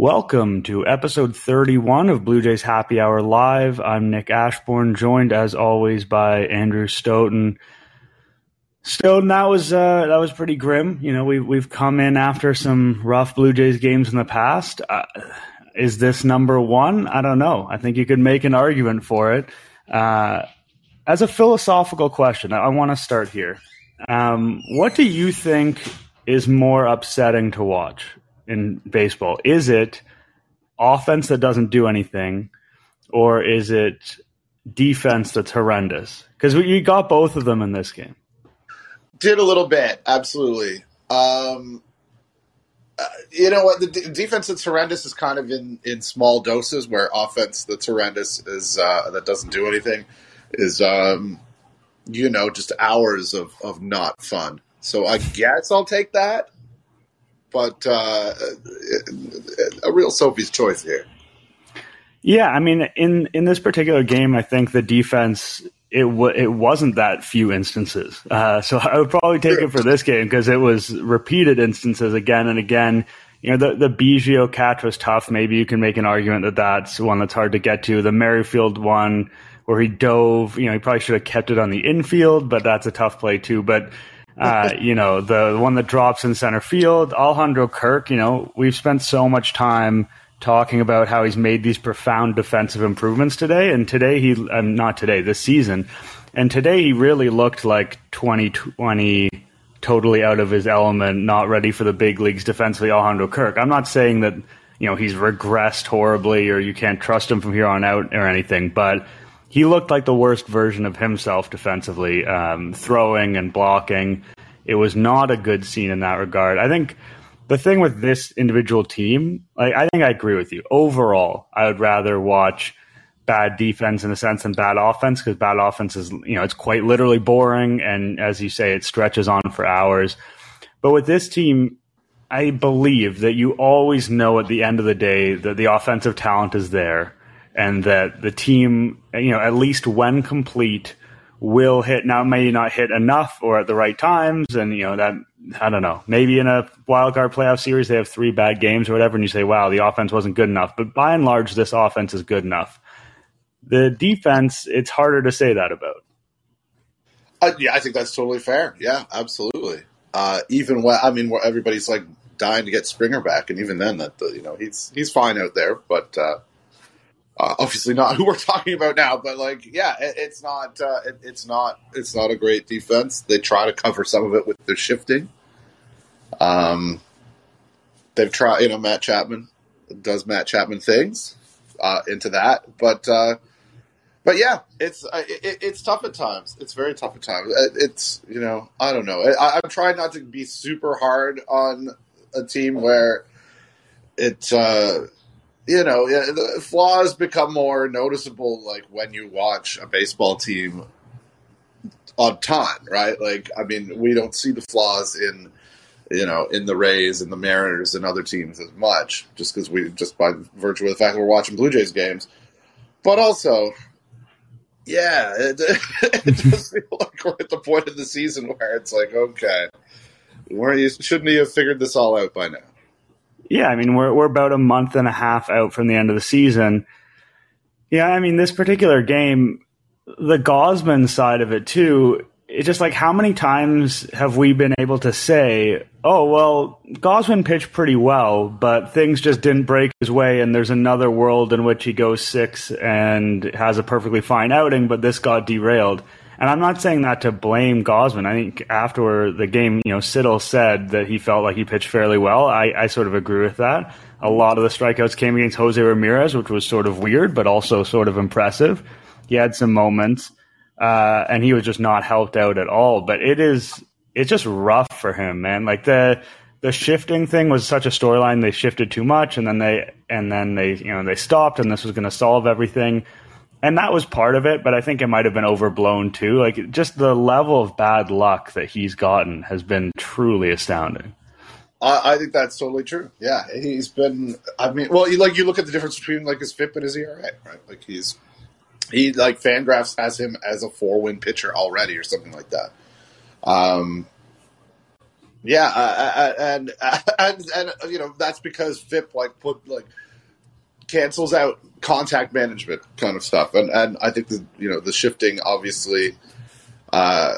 Welcome to episode 31 of Blue Jays Happy Hour Live. I'm Nick Ashbourne, joined as always by Andrew Stoughton. Stoughton, that was uh, that was pretty grim. You know, we've we've come in after some rough Blue Jays games in the past. Uh, is this number one? I don't know. I think you could make an argument for it. Uh, as a philosophical question, I want to start here. Um, what do you think is more upsetting to watch? In baseball? Is it offense that doesn't do anything, or is it defense that's horrendous? Because you got both of them in this game. Did a little bit, absolutely. Um, uh, you know what? The d- defense that's horrendous is kind of in, in small doses, where offense that's horrendous is uh, that doesn't do anything is um, you know just hours of of not fun. So I guess I'll take that but uh, a real Sophie's choice here. Yeah, I mean, in in this particular game, I think the defense it w- it wasn't that few instances. Uh, so I would probably take it for this game because it was repeated instances again and again. You know, the the Biggio catch was tough. Maybe you can make an argument that that's one that's hard to get to. The Merrifield one where he dove, you know, he probably should have kept it on the infield, but that's a tough play too. But uh, you know, the one that drops in center field, Alejandro Kirk, you know, we've spent so much time talking about how he's made these profound defensive improvements today. And today he, um, not today, this season. And today he really looked like 2020 totally out of his element, not ready for the big leagues defensively, Alejandro Kirk. I'm not saying that, you know, he's regressed horribly or you can't trust him from here on out or anything, but he looked like the worst version of himself defensively, um, throwing and blocking. It was not a good scene in that regard. I think the thing with this individual team, like I think I agree with you. Overall, I would rather watch bad defense in a sense than bad offense because bad offense is you know it's quite literally boring and as you say it stretches on for hours. But with this team, I believe that you always know at the end of the day that the offensive talent is there and that the team, you know, at least when complete, will hit. Now, may not hit enough or at the right times, and you know that I don't know. Maybe in a wild card playoff series they have three bad games or whatever, and you say, "Wow, the offense wasn't good enough." But by and large, this offense is good enough. The defense, it's harder to say that about. Uh, yeah, I think that's totally fair. Yeah, absolutely. Uh, even when I mean, where everybody's like dying to get Springer back, and even then, that you know he's he's fine out there, but. Uh, uh, obviously not who we're talking about now, but like, yeah, it, it's not, uh, it, it's not, it's not a great defense. They try to cover some of it with their shifting. Um, they've tried, you know, Matt Chapman does Matt Chapman things uh, into that, but uh, but yeah, it's uh, it, it's tough at times. It's very tough at times. It's you know, I don't know. I, I'm trying not to be super hard on a team where it. You know, the flaws become more noticeable like when you watch a baseball team on time, right? Like, I mean, we don't see the flaws in, you know, in the Rays and the Mariners and other teams as much, just because we, just by virtue of the fact that we're watching Blue Jays games. But also, yeah, it, it does feel like we're at the point of the season where it's like, okay, weren't you, shouldn't you have figured this all out by now? Yeah, I mean we're we're about a month and a half out from the end of the season. Yeah, I mean this particular game, the Gausman side of it too. It's just like how many times have we been able to say, "Oh well, Gausman pitched pretty well, but things just didn't break his way, and there's another world in which he goes six and has a perfectly fine outing, but this got derailed." And I'm not saying that to blame Gausman. I think after the game, you know, Siddle said that he felt like he pitched fairly well. I, I sort of agree with that. A lot of the strikeouts came against Jose Ramirez, which was sort of weird, but also sort of impressive. He had some moments, uh, and he was just not helped out at all. But it is, it's just rough for him, man. Like the, the shifting thing was such a storyline. They shifted too much, and then they and then they you know they stopped, and this was going to solve everything and that was part of it, but I think it might have been overblown too. Like just the level of bad luck that he's gotten has been truly astounding. I, I think that's totally true. Yeah, he's been. I mean, well, you, like you look at the difference between like his FIP and his ERA, right? Like he's he like Fangraphs has him as a four win pitcher already, or something like that. Um, Yeah, uh, and, and and you know that's because FIP like put like cancels out contact management kind of stuff, and and I think the you know the shifting obviously uh,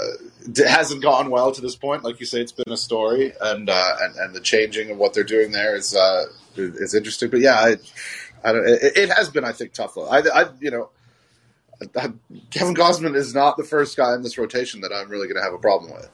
hasn't gone well to this point. Like you say, it's been a story, and uh, and and the changing of what they're doing there is uh, is interesting. But yeah, I, I don't, it, it has been I think tough. I, I you know. Kevin Gausman is not the first guy in this rotation that I'm really going to have a problem with.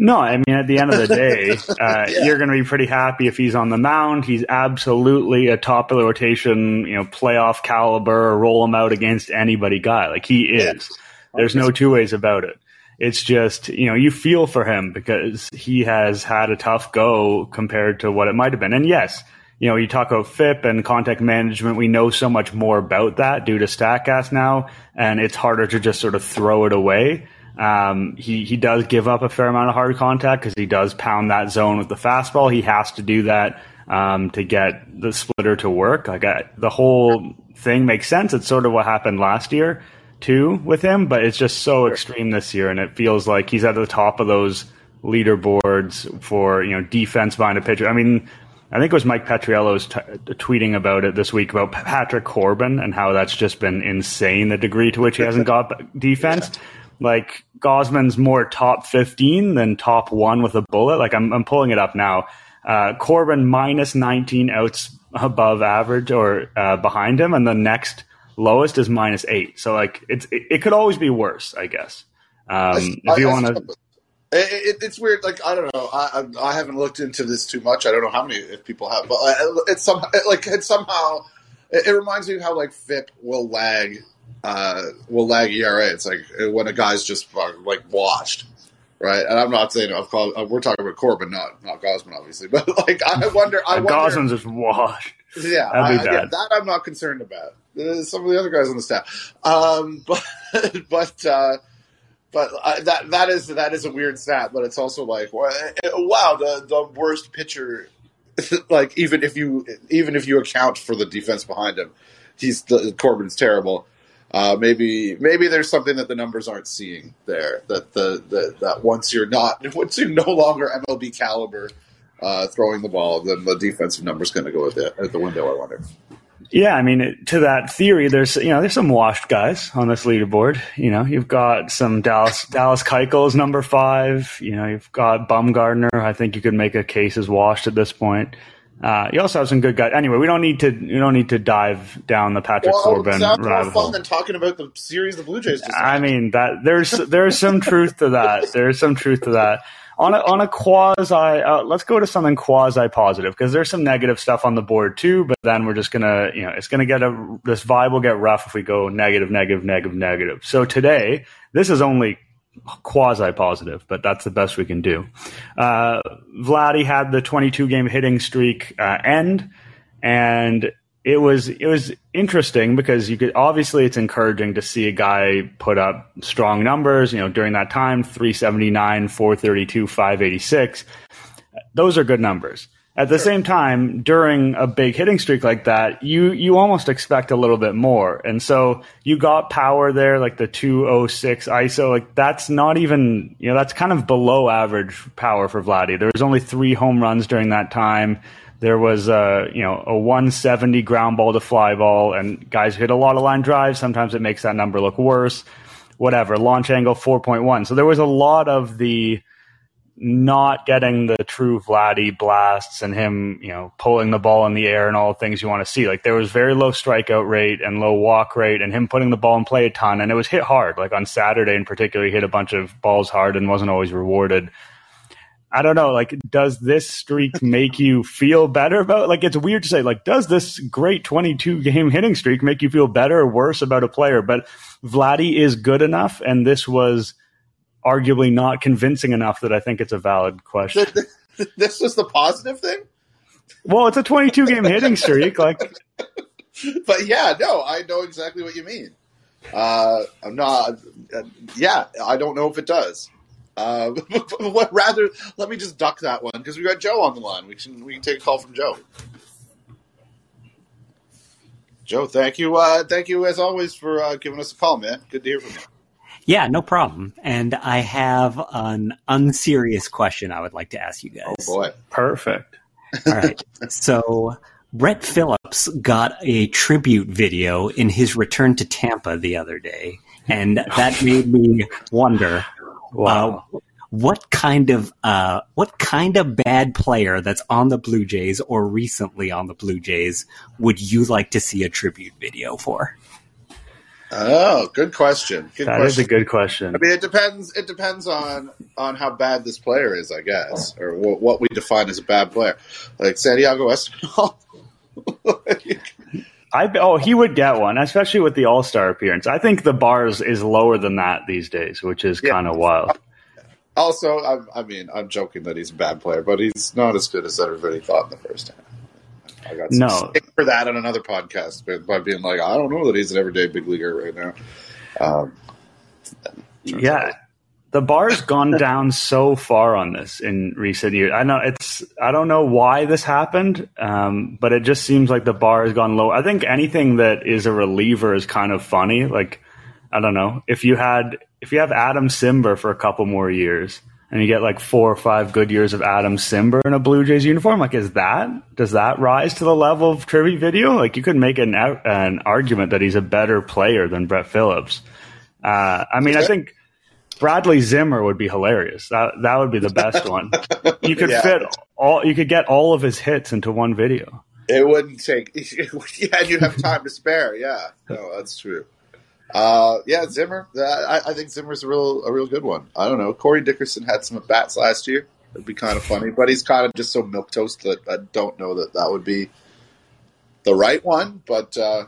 No, I mean at the end of the day, uh, yeah. you're going to be pretty happy if he's on the mound. He's absolutely a top of the rotation, you know, playoff caliber, roll him out against anybody guy. Like he is. There's no two ways about it. It's just you know you feel for him because he has had a tough go compared to what it might have been. And yes, you know you talk about FIP and contact management. We know so much more about that due to Statcast now, and it's harder to just sort of throw it away. Um, he he does give up a fair amount of hard contact because he does pound that zone with the fastball. He has to do that um, to get the splitter to work. Like I, the whole thing makes sense. It's sort of what happened last year too with him, but it's just so extreme this year, and it feels like he's at the top of those leaderboards for you know defense behind a pitcher. I mean. I think it was Mike Petriello's t- tweeting about it this week about Patrick Corbin and how that's just been insane the degree to which he hasn't got defense. Yeah. Like Gausman's more top 15 than top one with a bullet. Like I'm, I'm pulling it up now. Uh, Corbin minus 19 outs above average or uh, behind him, and the next lowest is minus eight. So like it's it, it could always be worse, I guess. Um, if you want to. It, it's weird. Like I don't know. I, I haven't looked into this too much. I don't know how many if people have, but uh, it's some like it somehow it, it reminds me of how like FIP will lag uh, will lag ERA. It's like when a guy's just like washed, right? And I'm not saying I've called. Uh, we're talking about Corbin, not not Gausman, obviously. But like, I wonder. I wonder, Gausman's just washed. Yeah, I, yeah, that I'm not concerned about. Uh, some of the other guys on the staff, um, but but uh, but uh, that that is that is a weird stat. But it's also like, wow, the the worst pitcher. like even if you even if you account for the defense behind him, he's the, Corbin's terrible uh, maybe maybe there's something that the numbers aren't seeing there. That the, the that once you're not once you're no longer MLB caliber uh, throwing the ball, then the defensive numbers going to go at the, at the window. I wonder. Yeah, I mean, to that theory, there's you know there's some washed guys on this leaderboard. You know, you've got some Dallas Dallas Keuchel's number five. You know, you've got Bumgarner. I think you could make a case as washed at this point. Uh, you also have some good guys. Anyway, we don't need to we don't need to dive down the Patrick well, Corbin sounds more fun than talking about the series the Blue Jays. I mean that there's there's some truth to that. There's some truth to that. On a, on a quasi, uh, let's go to something quasi positive because there's some negative stuff on the board too. But then we're just gonna, you know, it's gonna get a this vibe will get rough if we go negative, negative, negative, negative. So today, this is only quasi positive, but that's the best we can do. Uh, Vladdy had the 22 game hitting streak uh, end, and it was it was interesting because you could obviously it's encouraging to see a guy put up strong numbers. You know, during that time, 379, 432, 586. Those are good numbers. At the sure. same time, during a big hitting streak like that, you you almost expect a little bit more. And so you got power there, like the 206 ISO. Like that's not even you know that's kind of below average power for Vladdy. There was only three home runs during that time. There was a you know a 170 ground ball to fly ball, and guys hit a lot of line drives. Sometimes it makes that number look worse. Whatever launch angle 4.1. So there was a lot of the not getting the true Vladdy blasts and him, you know, pulling the ball in the air and all the things you want to see. Like there was very low strikeout rate and low walk rate and him putting the ball in play a ton and it was hit hard. Like on Saturday in particular, he hit a bunch of balls hard and wasn't always rewarded. I don't know, like does this streak make you feel better about like it's weird to say, like, does this great twenty two game hitting streak make you feel better or worse about a player? But Vladdy is good enough and this was arguably not convincing enough that I think it's a valid question. this was the positive thing. Well, it's a 22 game hitting streak, like. But yeah, no, I know exactly what you mean. Uh, I'm not. Uh, yeah, I don't know if it does. Uh, what rather? Let me just duck that one because we got Joe on the line. We can we can take a call from Joe. Joe, thank you, uh, thank you as always for uh, giving us a call, man. Good to hear from you. Yeah, no problem. And I have an unserious question I would like to ask you guys. Oh boy, perfect. All right. So Brett Phillips got a tribute video in his return to Tampa the other day, and that made me wonder. Wow. Uh, what kind of uh, what kind of bad player that's on the Blue Jays or recently on the Blue Jays would you like to see a tribute video for? Oh, good question. Good That question. is a good question. I mean, it depends. It depends on on how bad this player is, I guess, or what, what we define as a bad player. Like Santiago Espinal. I oh he would get one, especially with the All Star appearance. I think the bars is lower than that these days, which is Yeah. kind of wild. also, I'm, I mean, I'm joking that he's a bad player, but he's not as good as everybody thought in the first half. I got No. stick for that on another podcast by- by being like, I don't know that he's an everyday big leaguer right now. Um, Yeah, the bar's gone down so far on this in recent years. I know it's. I don't know why this happened, um, but it just seems like the bar has gone low. I think anything that is a reliever is kind of funny. Like I don't know if you had if you have Adam Cimber for a couple more years. And you get like four or five good years of Adam Cimber in a Blue Jays uniform. Like, is that does that rise to the level of tribute video? Like, you could make an an argument that he's a better player than Brett Phillips. Uh, I mean, I think Bradley Zimmer would be hilarious. That that would be the best one. You could Yeah. fit all. You could get all of his hits into one video. It wouldn't take. Yeah, you'd have time to spare. Yeah, no, that's true. Uh, yeah, Zimmer. uh, I, I think Zimmer's a real, a real good one. I don't know. Corey Dickerson had some at bats last year. It'd be kind of funny, but he's kind of just so milk toast that I don't know that that would be the right one. But uh,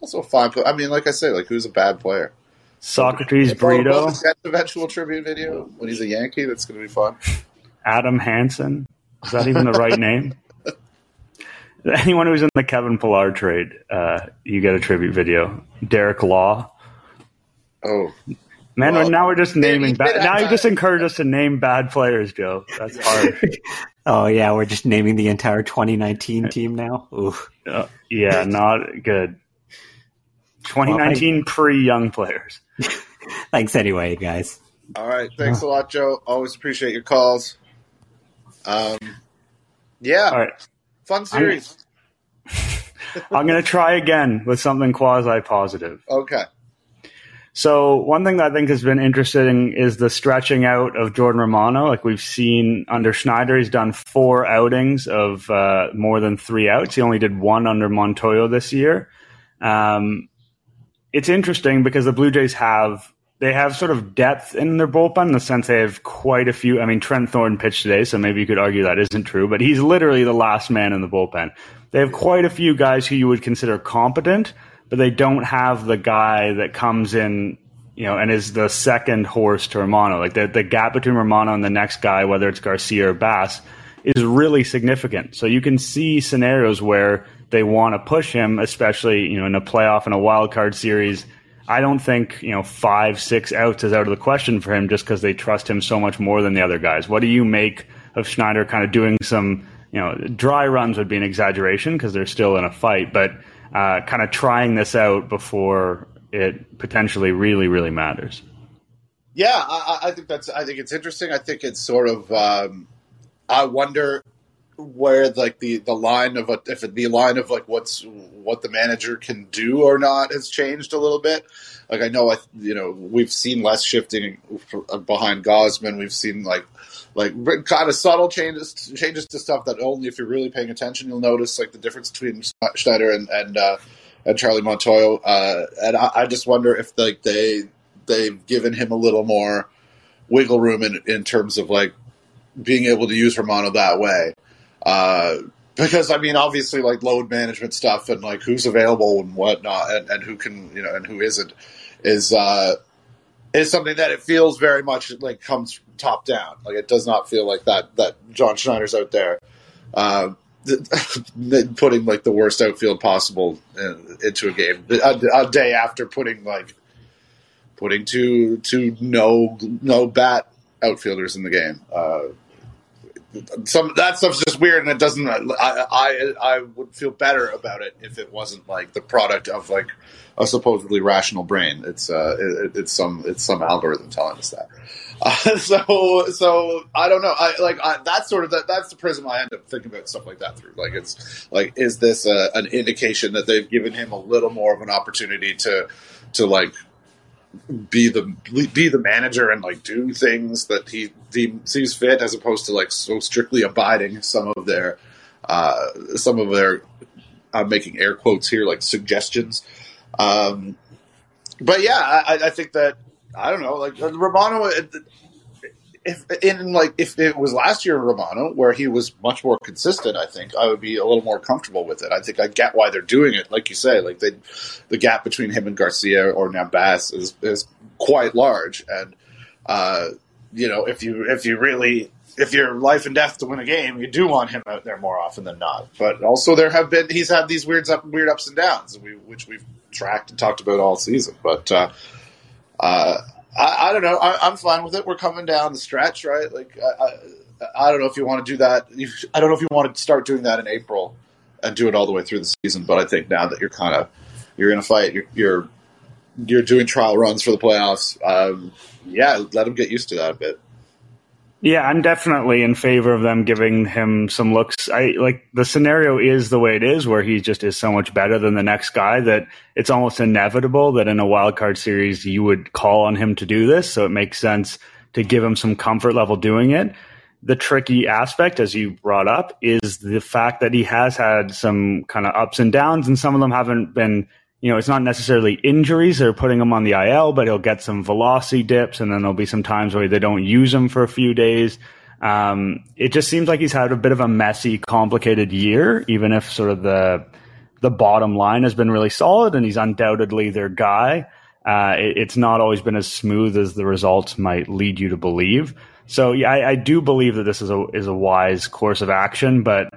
also fine. I mean, like I say, like who's a bad player? Socrates Well, well, Brito, the eventual tribute video when he's a Yankee. That's going to be fun. Adam Hansen. Is that even the right name? Anyone who's in the Kevin Pillar trade, uh, you get a tribute video. Derek Law. Oh, Man, Well, now we're just naming. he Ba- did now you just encourage us to name bad players, Joe. That's hard. Oh yeah, we're just naming the entire 2019 team now. Ooh. Uh, yeah, not good. 2019 pre young players. Thanks anyway, guys. All right. Thanks a lot, Joe. Always appreciate your calls. Um, yeah, All right. fun series. I'm going to try again with something quasi positive. Okay. So, one thing that I think has been interesting is the stretching out of Jordan Romano. Like we've seen under Schneider, he's done four outings of uh, more than three outs. He only did one under Montoyo this year. Um, it's interesting because the Blue Jays have they have sort of depth in their bullpen in the sense they have quite a few. I mean, Trent Thornton pitched today, so maybe you could argue that isn't true, but he's literally the last man in the bullpen. They have quite a few guys who you would consider competent, but they don't have the guy that comes in, you know, and is the second horse to Romano. Like the, the gap between Romano and the next guy, whether it's Garcia or Bass, is really significant. So you can see scenarios where they want to push him, especially, you know, in a playoff and a wild card series. I don't think, you know, five, six outs is out of the question for him just because they trust him so much more than the other guys. What do you make of Schneider kind of doing some, you know, dry runs would be an exaggeration because they're still in a fight, but uh, kind of trying this out before it potentially really, really matters. Yeah, I, I- think that's. I think it's interesting. I think it's sort of. Um, I wonder where like the the line of a, if the line of like what's what the manager can do or not has changed a little bit. Like I know I you know we've seen less shifting behind Gausman. We've seen like like kind of subtle changes changes to stuff that only if you're really paying attention you'll notice like the difference between Schneider and and uh, and Charlie Montoyo. Uh, and I, I just wonder if like they they've given him a little more wiggle room in in terms of like being able to use Romano that way. Uh, because I mean, obviously, like load management stuff and like who's available and whatnot, and, and who can you know and who isn't is uh, is something that it feels very much like comes top down. Like it does not feel like that that John Schneider's out there uh, putting like the worst outfield possible in, into a game a, a day after putting like putting two two no no bat outfielders in the game. Uh, some that stuff's just weird, and it doesn't. I, I I would feel better about it if it wasn't like the product of like a supposedly rational brain. It's uh, it, it's some it's some algorithm telling us that. Uh, so so I don't know. I like I, that's sort of that. That's the prism I end up thinking about stuff like that through. Like it's like is this a, an indication that they've given him a little more of an opportunity to to like be the be the manager and like do things that he, he sees fit as opposed to like so strictly abiding some of their uh, some of their I'm making air quotes here like suggestions. Um, but yeah, I, I think that I don't know like Romano if in like if it was last year Romano where he was much more consistent, I think I would be a little more comfortable with it. I think I get why they're doing it. Like you say, like they, the gap between him and Garcia or now Bass is is quite large, and uh, you know if you if you really if you're life and death to win a game, you do want him out there more often than not. But also there have been he's had these weird up weird ups and downs, which we've tracked and talked about all season. But uh, uh, I, I don't know. I, am fine with it. We're coming down the stretch, right? Like, I, I, I don't know if you want to do that. I don't know if you want to start doing that in April and do it all the way through the season. But I think now that you're kind of you're in a fight, you're, you're you're doing trial runs for the playoffs. Um, yeah, let them get used to that a bit. Yeah, I'm definitely in favor of them giving him some looks. I like the scenario is the way it is, where he just is so much better than the next guy that it's almost inevitable that in a wild card series you would call on him to do this. So it makes sense to give him some comfort level doing it. The tricky aspect, as you brought up, is the fact that he has had some kind of ups and downs, and some of them haven't been you know, it's not necessarily injuries that are putting him on the IL, but he'll get some velocity dips, and then there'll be some times where they don't use him for a few days. Um, it just seems like he's had a bit of a messy, complicated year, even if sort of the the bottom line has been really solid, and he's undoubtedly their guy. Uh, it, it's not always been as smooth as the results might lead you to believe. So, yeah, I, I do believe that this is a is a wise course of action, but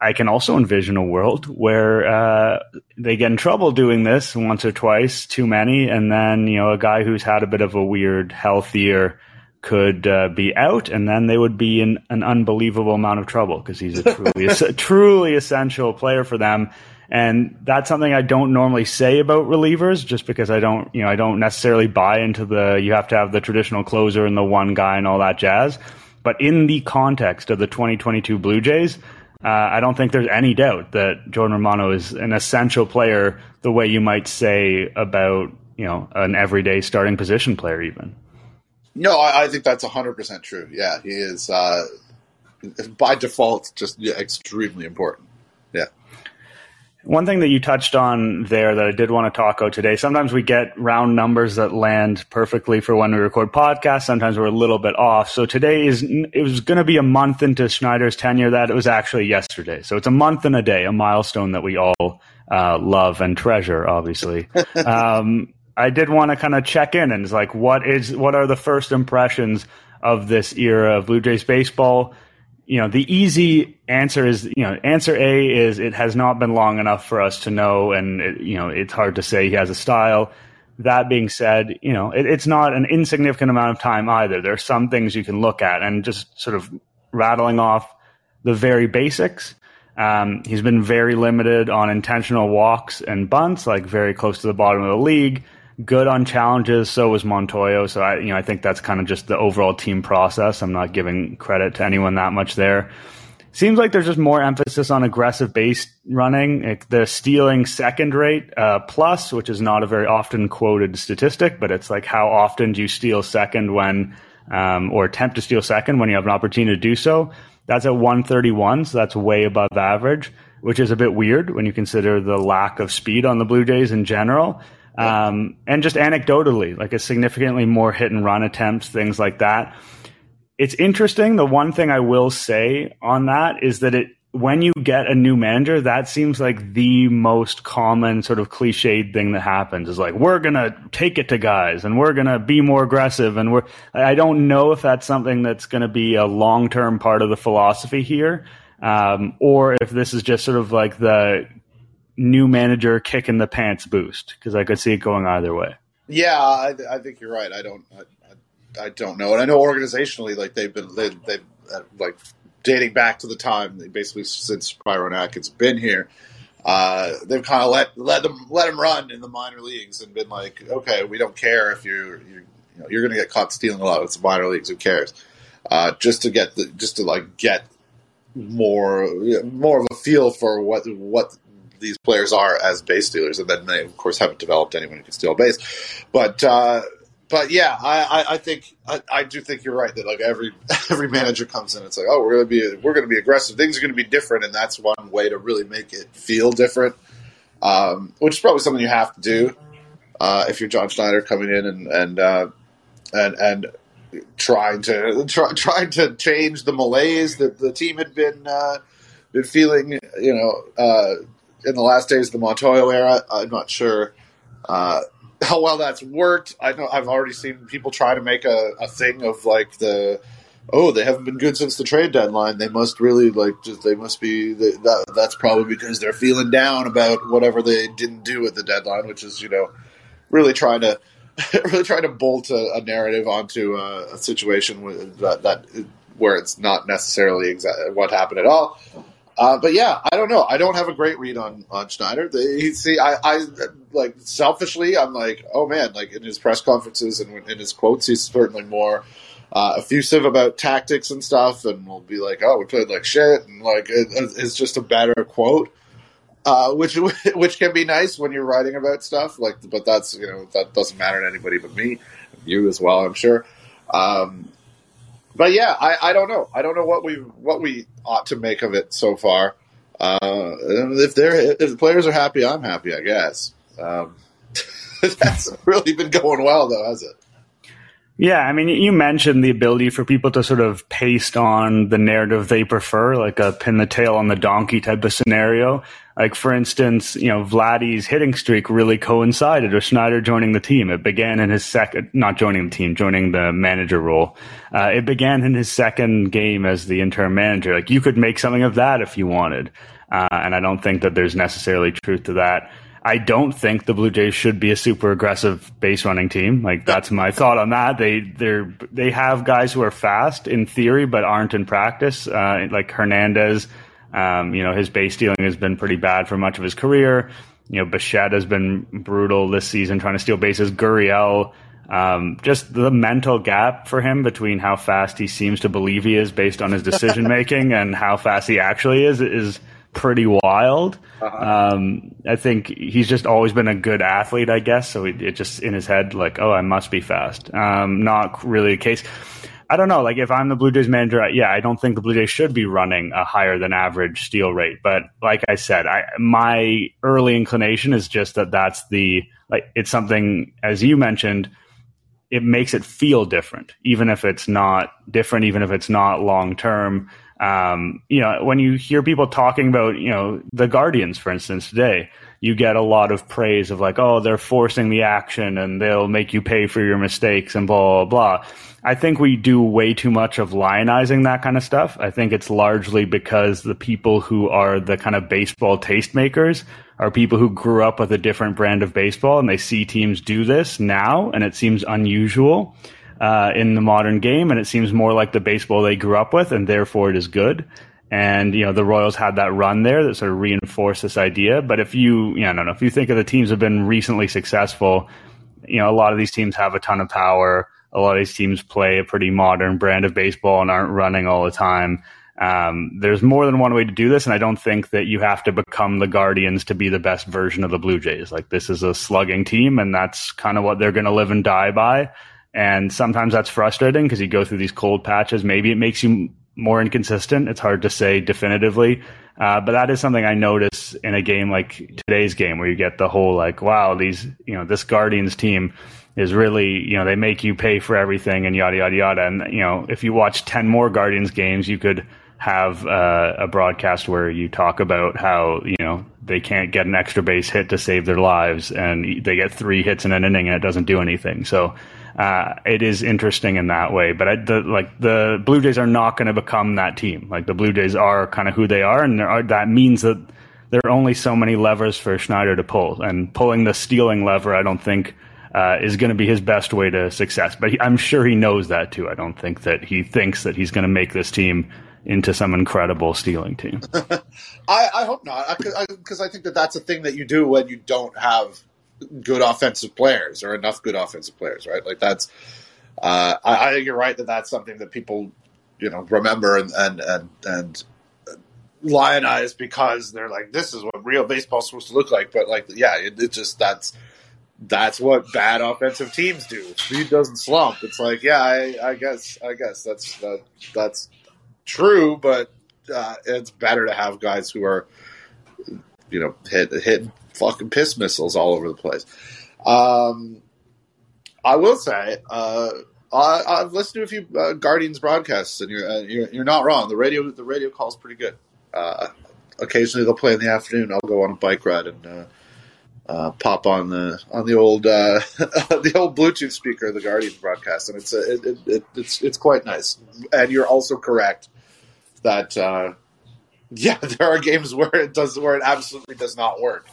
I can also envision a world where uh, they get in trouble doing this once or twice, too many, and then you know a guy who's had a bit of a weird health year could uh, be out, and then they would be in an unbelievable amount of trouble because he's a truly a truly essential player for them. And that's something I don't normally say about relievers, just because I don't, you know, I don't necessarily buy into the you have to have the traditional closer and the one guy and all that jazz. But in the context of the 2022 Blue Jays, uh, I don't think there's any doubt that Jordan Romano is an essential player, the way you might say about you know an everyday starting position player, even. No, I, I think that's hundred percent true. Yeah, he is uh, by default just extremely important. One thing that you touched on there that I did want to talk about today, sometimes we get round numbers that land perfectly for when we record podcasts. Sometimes we're a little bit off. So today is, it was going to be a month into Schneider's tenure that it was actually yesterday. So it's a month and a day, a milestone that we all uh, love and treasure, obviously. um, I did want to kind of check in and it's like, what is, what are the first impressions of this era of Blue Jays baseball? You know, the easy answer is, you know, answer A is it has not been long enough for us to know, and it, you know, it's hard to say he has a style. That being said, you know, it, it's not an insignificant amount of time either. There are some things you can look at, and just sort of rattling off the very basics. Um, he's been very limited on intentional walks and bunts, like very close to the bottom of the league good on challenges. So was Montoyo. So I, you know, I think that's kind of just the overall team process. I'm not giving credit to anyone that much there. Seems like there's just more emphasis on aggressive base running. The stealing second rate uh, plus, which is not a very often quoted statistic, but it's like how often do you steal second when, um, or attempt to steal second when you have an opportunity to do so. That's at 131, so that's way above average, which is a bit weird when you consider the lack of speed on the Blue Jays in general. Um, and just anecdotally, like a significantly more hit and run attempts, things like that. It's interesting. The one thing I will say on that is that it, when you get a new manager, that seems like the most common sort of cliched thing that happens is like, we're going to take it to guys and we're going to be more aggressive. And we're, I don't know if that's something that's going to be a long term part of the philosophy here. Um, or if this is just sort of like the new manager kick in the pants boost because I could see it going either way. Yeah, I, I think you're right. I don't, I, I, don't know, and I know organizationally, like they've been, they, they've uh, like dating back to the time basically since Byron Atkins been here. Uh, they've kind of let let them let him run in the minor leagues and been like, okay, we don't care if you're you're, you know, you're going to get caught stealing a lot. It's the minor leagues. Who cares? Uh, just to get the just to like get more more of a feel for what what these players are as base stealers, and then they of course haven't developed anyone who can steal a base. But uh, but yeah, I, I, I think I, I, do think you're right that like every every manager comes in, it's like oh we're gonna be we're gonna be aggressive, things are gonna be different, and that's one way to really make it feel different, um, which is probably something you have to do uh, if you're John Schneider coming in and and uh, and and trying to try, trying to change the malaise that the team had been uh, been feeling, you know, uh, in the last days of the Montoyo era. I'm not sure uh, how well that's worked. I know I've already seen people try to make a, a thing of like the oh they haven't been good since the trade deadline. They must really like just they must be that that's probably because they're feeling down about whatever they didn't do at the deadline, which is you know really trying to really trying to bolt a, a narrative onto a, a situation with, that, that where it's not necessarily exactly what happened at all. Uh, but yeah, I don't know. I don't have a great read on on Schneider. See, I, I like selfishly, I'm like, oh man, like in his press conferences and in his quotes, he's certainly more uh, effusive about tactics and stuff, and will be like, oh, we played like shit, and like it, it's just a better quote. Uh, which which can be nice when you're writing about stuff like, but that's you know that doesn't matter to anybody but me, you as well, I'm sure. Um, but yeah, I, I don't know. I don't know what we what we ought to make of it so far. Uh, if they're if the players are happy, I'm happy. I guess. Um, that's really been going well, though, has it? Yeah, I mean, you mentioned the ability for people to sort of paste on the narrative they prefer, like a pin the tail on the donkey type of scenario. Like, for instance, you know, Vladdy's hitting streak really coincided with Schneider joining the team. It began in his second, not joining the team, joining the manager role. Uh, it began in his second game as the interim manager. Like, you could make something of that if you wanted. Uh, and I don't think that there's necessarily truth to that. I don't think the Blue Jays should be a super aggressive base running team. Like that's my thought on that. They they they have guys who are fast in theory, but aren't in practice. Uh, like Hernandez, um, you know, his base stealing has been pretty bad for much of his career. You know, Bichette has been brutal this season trying to steal bases. Gurriel, um, just the mental gap for him between how fast he seems to believe he is based on his decision making and how fast he actually is is pretty wild. Uh-huh. Um, I think he's just always been a good athlete, I guess. So it, it just in his head, like, oh, I must be fast. Um, not really the case. I don't know. Like, if I'm the Blue Jays manager, yeah, I don't think the Blue Jays should be running a higher than average steal rate. But like I said, I, my early inclination is just that that's the like it's something as you mentioned. It makes it feel different, even if it's not different, even if it's not long term um, you know, when you hear people talking about, you know, the Guardians, for instance, today, you get a lot of praise of like, oh, they're forcing the action and they'll make you pay for your mistakes and blah, blah, blah. I think we do way too much of lionizing that kind of stuff. I think it's largely because the people who are the kind of baseball tastemakers are people who grew up with a different brand of baseball and they see teams do this now and it seems unusual uh, in the modern game, and it seems more like the baseball they grew up with, and therefore it is good. And you know the Royals had that run there that sort of reinforced this idea. But if you, you know, I don't know, if you think of the teams have been recently successful, you know, a lot of these teams have a ton of power. A lot of these teams play a pretty modern brand of baseball and aren't running all the time. Um, there's more than one way to do this, and I don't think that you have to become the Guardians to be the best version of the Blue Jays. Like this is a slugging team, and that's kind of what they're going to live and die by. And sometimes that's frustrating because you go through these cold patches. Maybe it makes you more inconsistent. It's hard to say definitively. Uh, but that is something I notice in a game like today's game where you get the whole like, wow, these, you know, this Guardians team is really, you know, they make you pay for everything and yada, yada, yada. And, you know, if you watch 10 more Guardians games, you could have uh, a broadcast where you talk about how, you know, they can't get an extra base hit to save their lives and they get three hits in an inning and it doesn't do anything. So, uh, it is interesting in that way. But I, the, like the Blue Jays are not going to become that team. Like the Blue Jays are kind of who they are, and are, that means that there are only so many levers for Schneider to pull, and pulling the stealing lever, I don't think. Uh, is going to be his best way to success, but he, I'm sure he knows that too. I don't think that he thinks that he's going to make this team into some incredible stealing team. I, I, hope not, because I, I think that that's a thing that you do when you don't have good offensive players or enough good offensive players, right? Like that's. Uh, I, I think you're right that that's something that people, you know, remember and and and, and lionize because they're like, this is what real baseball is supposed to look like. But like, yeah, it, it just that's that's what bad offensive teams do. Speed doesn't slump. It's like, yeah, I, I guess, I guess that's that, that's true, but uh, it's better to have guys who are, you know, hit hit fucking piss missiles all over the place. Um, I will say, uh, I, have listened to a few uh, Guardians broadcasts, and you're, uh, you're, you're not wrong. The radio the radio call's pretty good. Uh, occasionally they'll play in the afternoon. I'll go on a bike ride and uh, uh, pop on the on the old the old Bluetooth speaker of the Guardians broadcast, and it's a, it, it, it's it's quite nice. And you're also correct that yeah, there are games where it does where it absolutely does not work,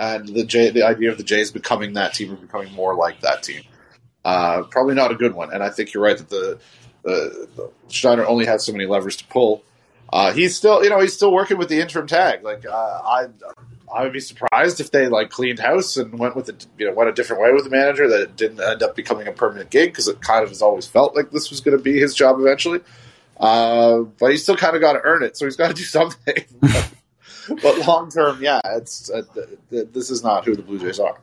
and the J, the idea of the Jays becoming that team or becoming more like that team, uh, probably not a good one. And I think you're right that the, the, the Schneider only has so many levers to pull. Uh, he's still, you know, he's still working with the interim tag. Like uh, I, I would be surprised if they like cleaned house and went with a you know went a different way with the manager that didn't end up becoming a permanent gig because it kind of has always felt like this was going to be his job eventually. Uh, but he's still kind of got to earn it, so he's got to do something. But, long term, yeah, it's uh, th- th- this is not who the Blue Jays are.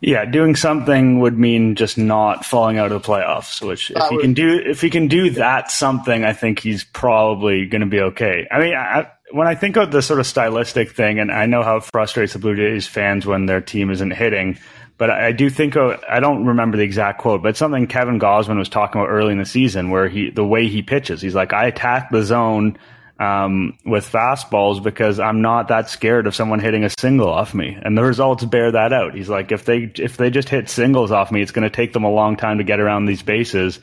Yeah, doing something would mean just not falling out of the playoffs. Which, if he can do, if he can do that something, I think he's probably going to be okay. I mean, I, when I think of the sort of stylistic thing, and I know how it frustrates the Blue Jays fans when their team isn't hitting, but I do think of, I don't remember the exact quote, but something Kevin Gausman was talking about early in the season where he, the way he pitches, he's like, I attack the zone um, with fastballs because I'm not that scared of someone hitting a single off me, and the results bear that out. He's like, if they if they just hit singles off me, it's going to take them a long time to get around these bases,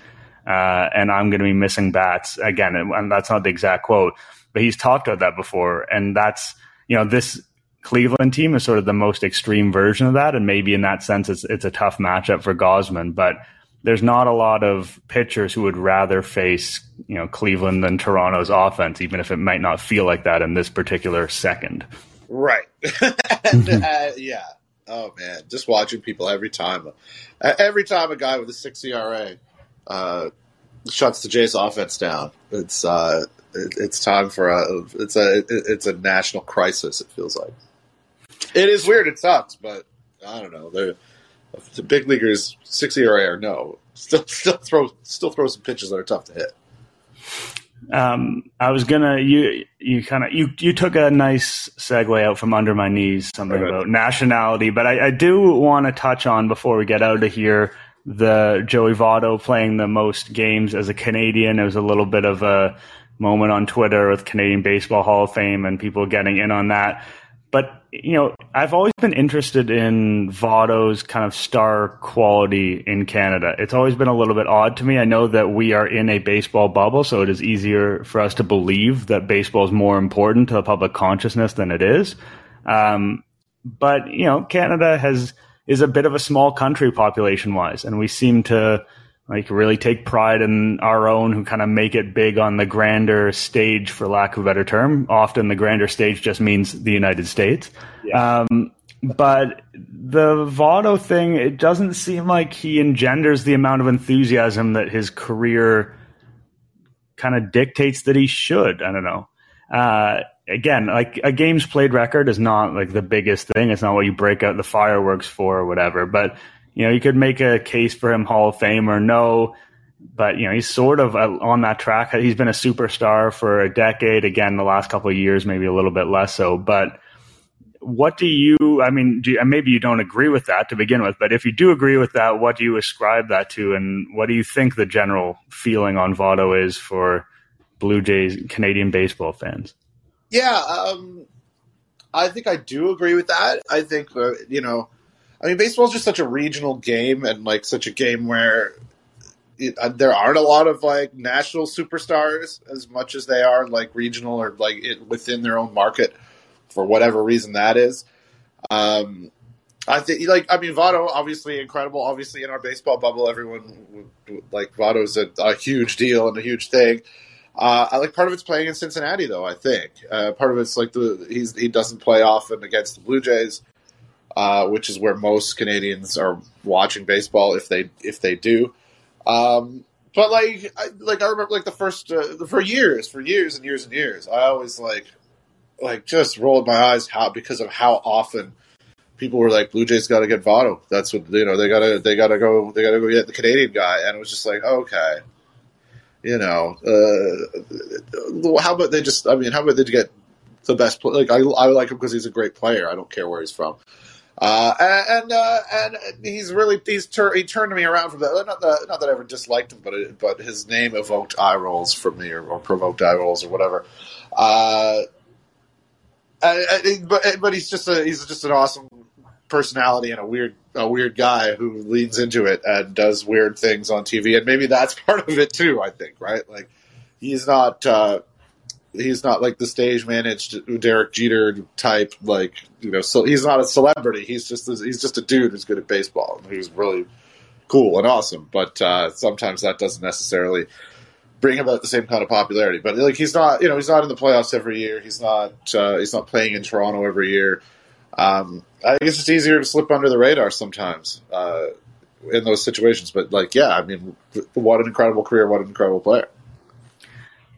uh, and I'm going to be missing bats again. And that's not the exact quote, but he's talked about that before, and that's you know this Cleveland team is sort of the most extreme version of that, and maybe in that sense, it's it's a tough matchup for Gausman. but there's not a lot of pitchers who would rather face you know Cleveland than Toronto's offense, even if it might not feel like that in this particular second. Right. and, uh, yeah. Oh man, just watching people every time, uh, every time a guy with a six ERA uh, shuts the Jays offense down, it's uh, it, it's time for a it's a it's a national crisis. It feels like it is weird. It sucks, but I don't know. They're the big leaguers six ERA or no, still still throw still throw some pitches that are tough to hit. Um, I was gonna you you kind of you you took a nice segue out from under my knees something about nationality, but I, I do want to touch on before we get out of here the Joey Votto playing the most games as a Canadian. It was a little bit of a moment on Twitter with Canadian Baseball Hall of Fame and people getting in on that. But you know, I've always been interested in Votto's kind of star quality in Canada. It's always been a little bit odd to me. I know that we are in a baseball bubble, so it is easier for us to believe that baseball is more important to the public consciousness than it is. Um, but you know, Canada has is a bit of a small country population wise, and we seem to like really take pride in our own who kind of make it big on the grander stage for lack of a better term. Often the grander stage just means the united states. Yeah. um, but the Votto thing it doesn't seem like he engenders the amount of enthusiasm that his career kind of dictates that he should. I don't know. Uh, again like a games played record is not like the biggest thing. It's not what you break out the fireworks for or whatever. But you know, you could make a case for him Hall of Fame or no, but you know, he's sort of on that track. He's been a superstar for a decade. Again, the last couple of years, maybe a little bit less so. But what do you? I mean, you, maybe you don't agree with that to begin with, but if you do agree with that, what do you ascribe that to, and what do you think the general feeling on Votto is for Blue Jays Canadian baseball fans? Yeah, um, I think I do agree with that. I think uh, you know I mean, baseball is just such a regional game, and like such a game where it, uh, there aren't a lot of like national superstars as much as they are like regional or like it, within their own market for whatever reason that is. Um, I think, like, I mean, Votto obviously incredible. Obviously, in our baseball bubble, everyone like Votto's a, a huge deal and a huge thing. Uh, I like part of it's playing in Cincinnati, though. I think uh, part of it's like the he's he doesn't play often against the Blue Jays, uh, which is where most Canadians are watching baseball if they if they do. Um, but like I, like I remember like the first uh, for years for years and years and years I always like like just rolled my eyes how because of how often people were like Blue Jays got to get Votto. That's what you know they gotta they gotta go they gotta go get the Canadian guy and it was just like okay you know, uh, how about they just? I mean, how about they get the best? Play? Like I, I like him because he's a great player. I don't care where he's from. Uh, and uh, and he's really he's tur- he turned me around from that. Not that not that I ever disliked him, but it, but his name evoked eye rolls from me or, or provoked eye rolls or whatever. Uh, I, I, but but he's just a he's just an awesome personality and a weird a weird guy who leans into it and does weird things on TV, and maybe that's part of it too. I think, right? Like he's not uh, he's not like the stage managed Derek Jeter type. Like you know, so he's not a celebrity. He's just he's just a dude who's good at baseball. He's really cool and awesome, but uh, sometimes that doesn't necessarily bring about the same kind of popularity. But like he's not, you know, he's not in the playoffs every year. He's not uh, he's not playing in Toronto every year. Um, I guess it's easier to slip under the radar sometimes uh, in those situations. But like, yeah, I mean, what an incredible career! What an incredible player!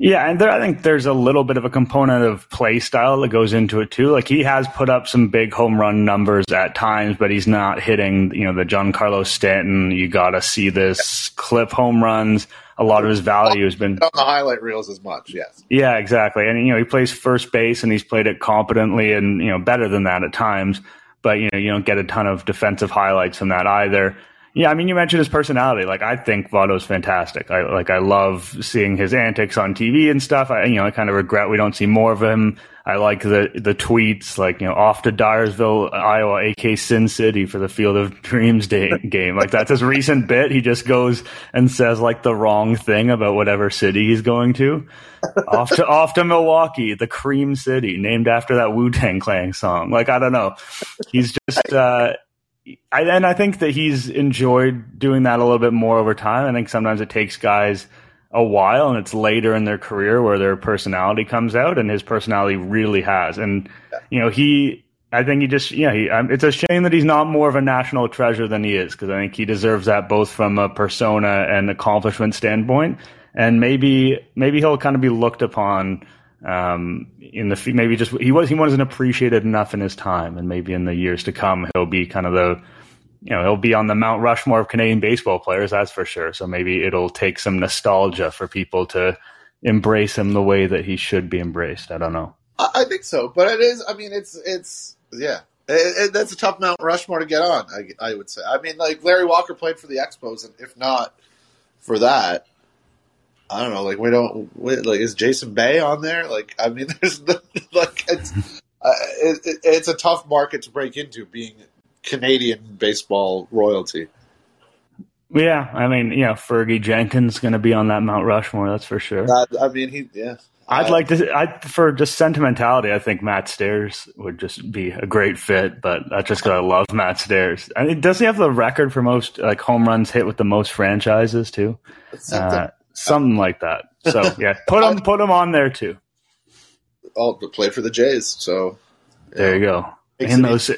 Yeah, and there, I think there's a little bit of a component of play style that goes into it too. Like he has put up some big home run numbers at times, but he's not hitting, you know, the Giancarlo Stanton. You got to see this clip home runs. A lot of his value has been on the highlight reels as much. Yes. Yeah, exactly. And you know, he plays first base and he's played it competently and you know better than that at times. But you know, you don't get a ton of defensive highlights from that either. Yeah, I mean, you mentioned his personality. Like, I think Votto's fantastic. I like, I love seeing his antics on TV and stuff. I, you know, I kind of regret we don't see more of him. I like the the tweets, like you know, off to Dyersville, Iowa, AK Sin City for the Field of Dreams day, game. Like that's his recent bit. He just goes and says like the wrong thing about whatever city he's going to. off to off to Milwaukee, the Cream City, named after that Wu Tang Clan song. Like I don't know, he's just. uh I, and I think that he's enjoyed doing that a little bit more over time. I think sometimes it takes guys a while and it's later in their career where their personality comes out and his personality really has. And, you know, he, I think he just, yeah, he, it's a shame that he's not more of a national treasure than he is because I think he deserves that both from a persona and accomplishment standpoint. And maybe, maybe he'll kind of be looked upon um, in the maybe just he was he wasn't appreciated enough in his time, and maybe in the years to come he'll be kind of the you know he'll be on the Mount Rushmore of Canadian baseball players, that's for sure. So maybe it'll take some nostalgia for people to embrace him the way that he should be embraced. I don't know. I think so, but it is. I mean, it's it's yeah. It, it, that's a tough Mount Rushmore to get on. I, I would say. I mean, like Larry Walker played for the Expos, and if not for that, I don't know. Like we don't like is Jason Bay on there? Like I mean, there's the, like it's uh, it, it's a tough market to break into being Canadian baseball royalty. Yeah, I mean, yeah, Fergie Jenkins going to be on that Mount Rushmore. That's for sure. Uh, I mean, he yeah. I'd uh, like to. I for just sentimentality, I think Matt Stairs would just be a great fit. But that's just because I love Matt Stairs. I mean, does he have the record for most like home runs hit with the most franchises too? Uh, something like that. So yeah, put him put him on there too. Oh, but play for the Jays. So there you go. In those,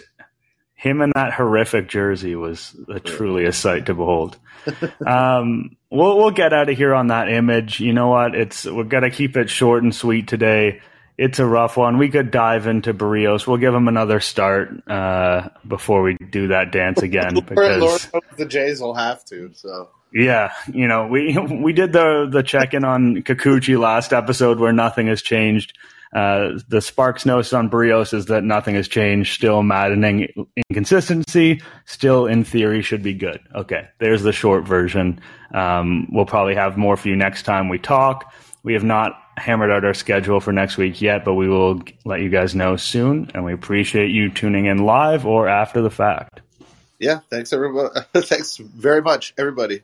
him in that horrific jersey was a, truly a sight to behold. um, we'll we'll get out of here on that image. You know what? It's we've got to keep it short and sweet today. It's a rough one. We could dive into Berrios. We'll give him another start uh, before we do that dance again. because the Jays will have to. So yeah, you know, we we did the the check in on Kikuchi last episode where nothing has changed. Uh, the SparkNotes on Berrios is that nothing has changed. Still maddening inconsistency. Still, in theory, should be good. Okay, there's the short version. Um, we'll probably have more for you next time we talk. We have not hammered out our schedule for next week yet, but we will let you guys know soon. And we appreciate you tuning in live or after the fact. Yeah, thanks everybody. thanks very much, everybody.